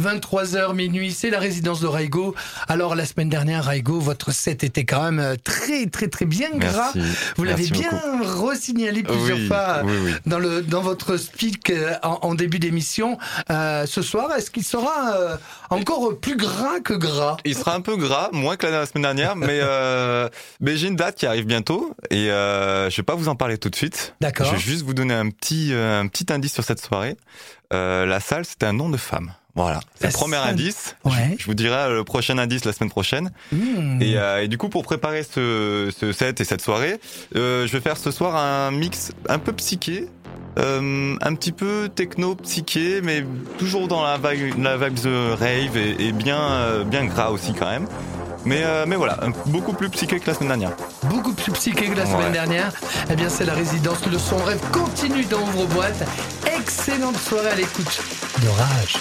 23h minuit, c'est la résidence de Raigo. Alors la semaine dernière, Raigo, votre set était quand même euh, très très très bien gras. Vous l'avez bien re-signalé plusieurs fois dans le dans votre speak euh, en, début d'émission. Euh, ce soir, est-ce qu'il sera encore plus gras que gras? Il sera un peu gras, moins que la semaine dernière, mais mais j'ai une date qui arrive bientôt et je vais pas vous en parler tout de suite. D'accord. Je vais juste vous donner un petit un petit indice sur cette soirée. la salle, c'était un nom de femme. Voilà, c'est le premier indice. Je, vous dirai le prochain indice la semaine prochaine. Hmm. Et, euh, et, du coup, pour préparer ce, ce set et cette soirée, euh, je vais faire ce soir un mix un peu psyché, euh, un petit peu techno psyché, mais toujours dans la vague, la vague the rave et, et bien, euh, bien gras aussi quand même. Mais, euh, mais voilà, beaucoup plus psyché que la semaine dernière. Beaucoup plus psyché que la semaine dernière. Eh bien, c'est la résidence. Le son rêve continue dans Ouvre-Boîte. Excellente soirée à l'écoute de Rage.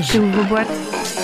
Rage. J'ouvre boîte.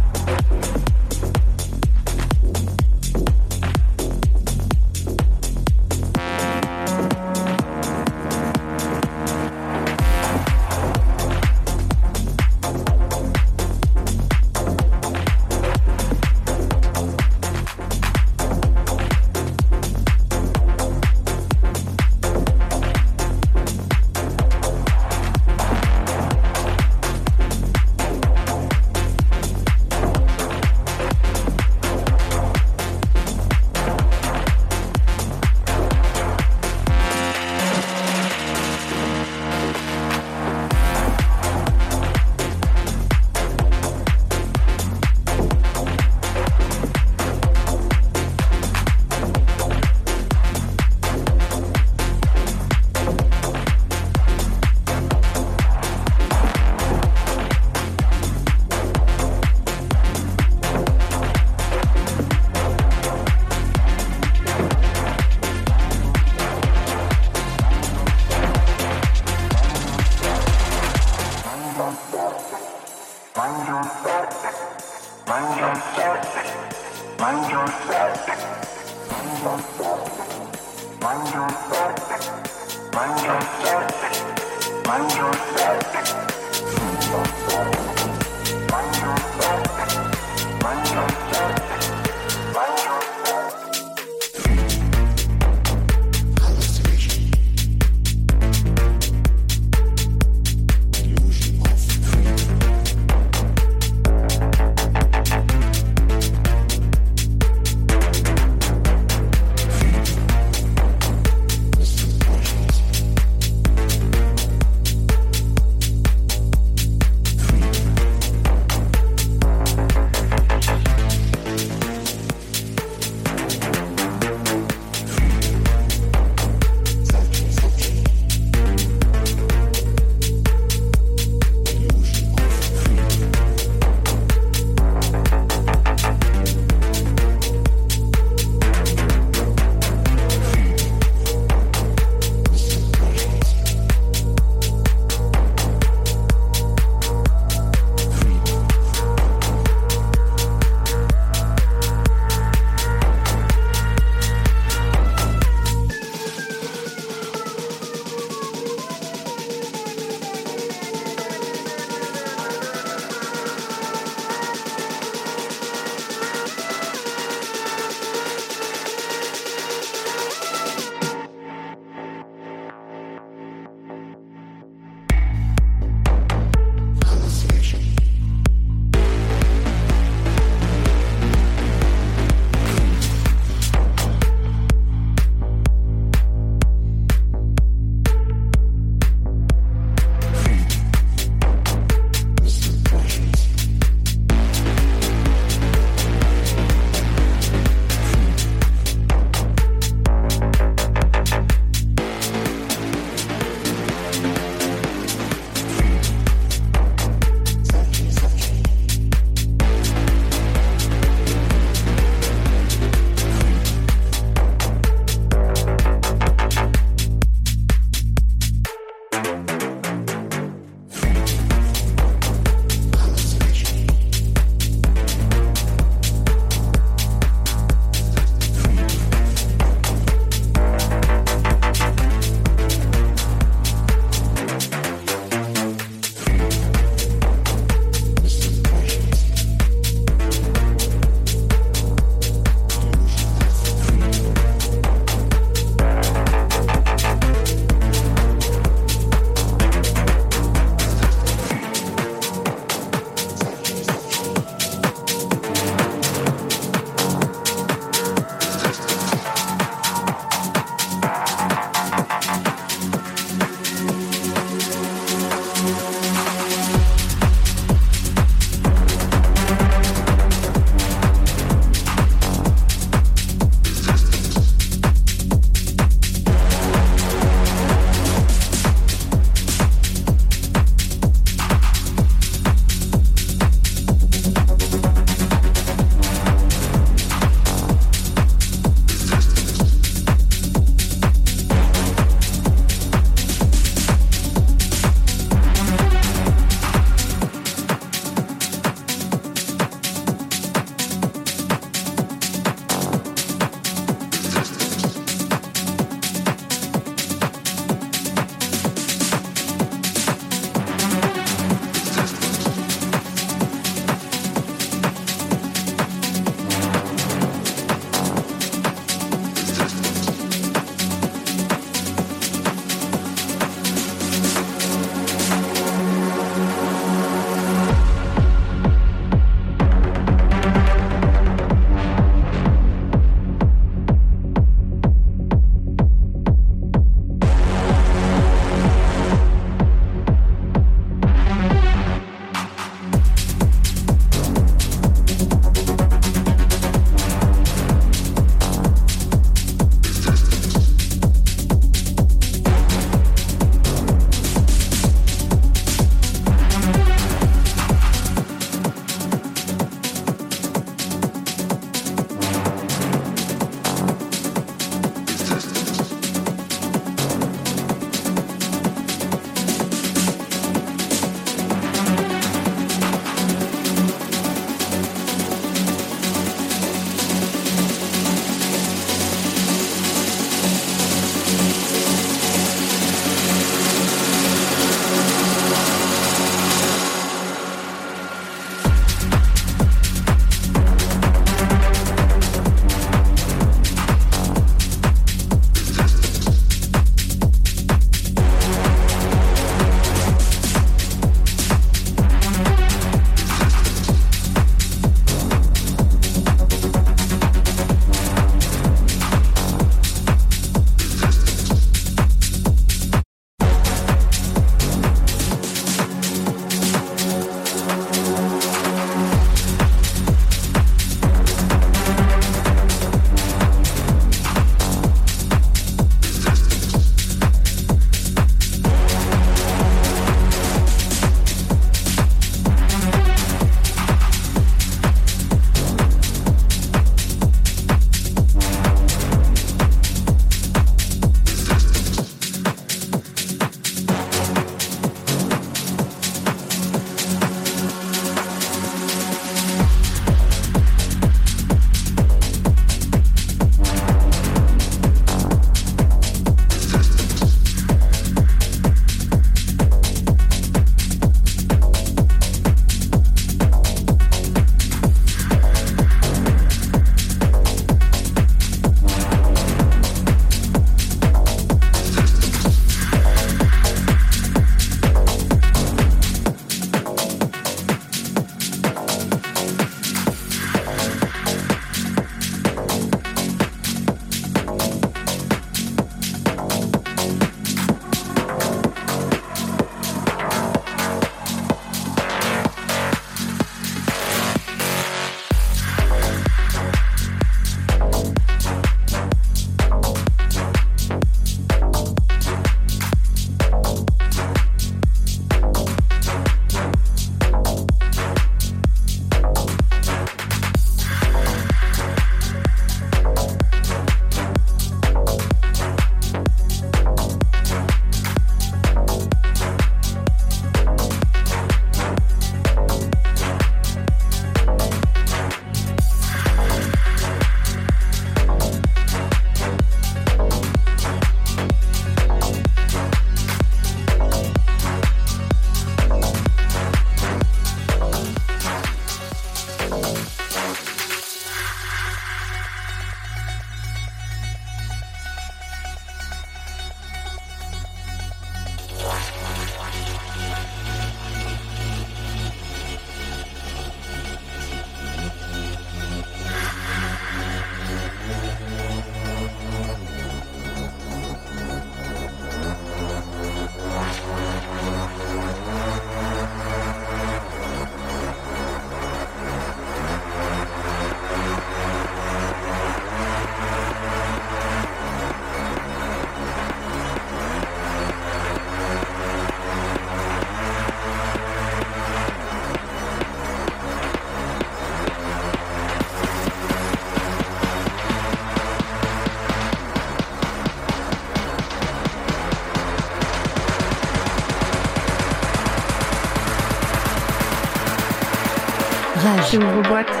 Rage. Ouvre-boîte.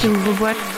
Rage, ouvre-boîte. Le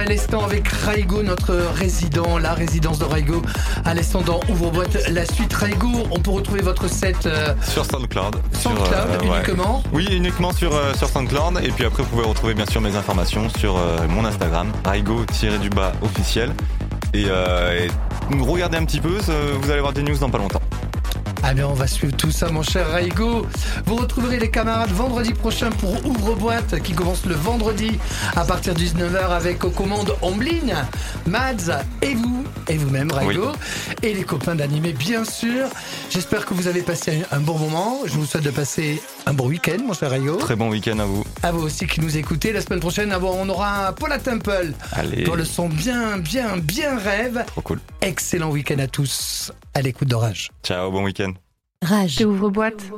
à l'instant avec Raigo, notre résident, la résidence de Raigo. À l'instant dans Ouvre-boîte, la suite Raigo. On peut retrouver votre set euh, sur SoundCloud. SoundCloud uniquement Oui, uniquement sur, sur SoundCloud. Et puis après, vous pouvez retrouver bien sûr mes informations sur mon Instagram, Raigo-du-bas officiel. Et, et regardez un petit peu, vous allez voir des news dans pas longtemps. Ah bien, on va suivre tout ça, mon cher Raigo. Vous retrouverez les camarades vendredi prochain pour Ouvre-boîte qui commence le vendredi à partir de 19h avec aux commandes Omblin, Mads et vous, et vous-même, Raigo. Et les copains d'animé, bien sûr. J'espère que vous avez passé un bon moment. Je vous souhaite de passer un bon week-end, mon cher Raigo. Très bon week-end à vous. À vous aussi qui nous écoutez. La semaine prochaine, on aura Paula Temple. Allez. Pour le son bien, bien, bien rêve. Trop cool. Excellent week-end à tous à l'écoute d'Orage. Ciao, bon week-end. Rage. Ouvre boîte.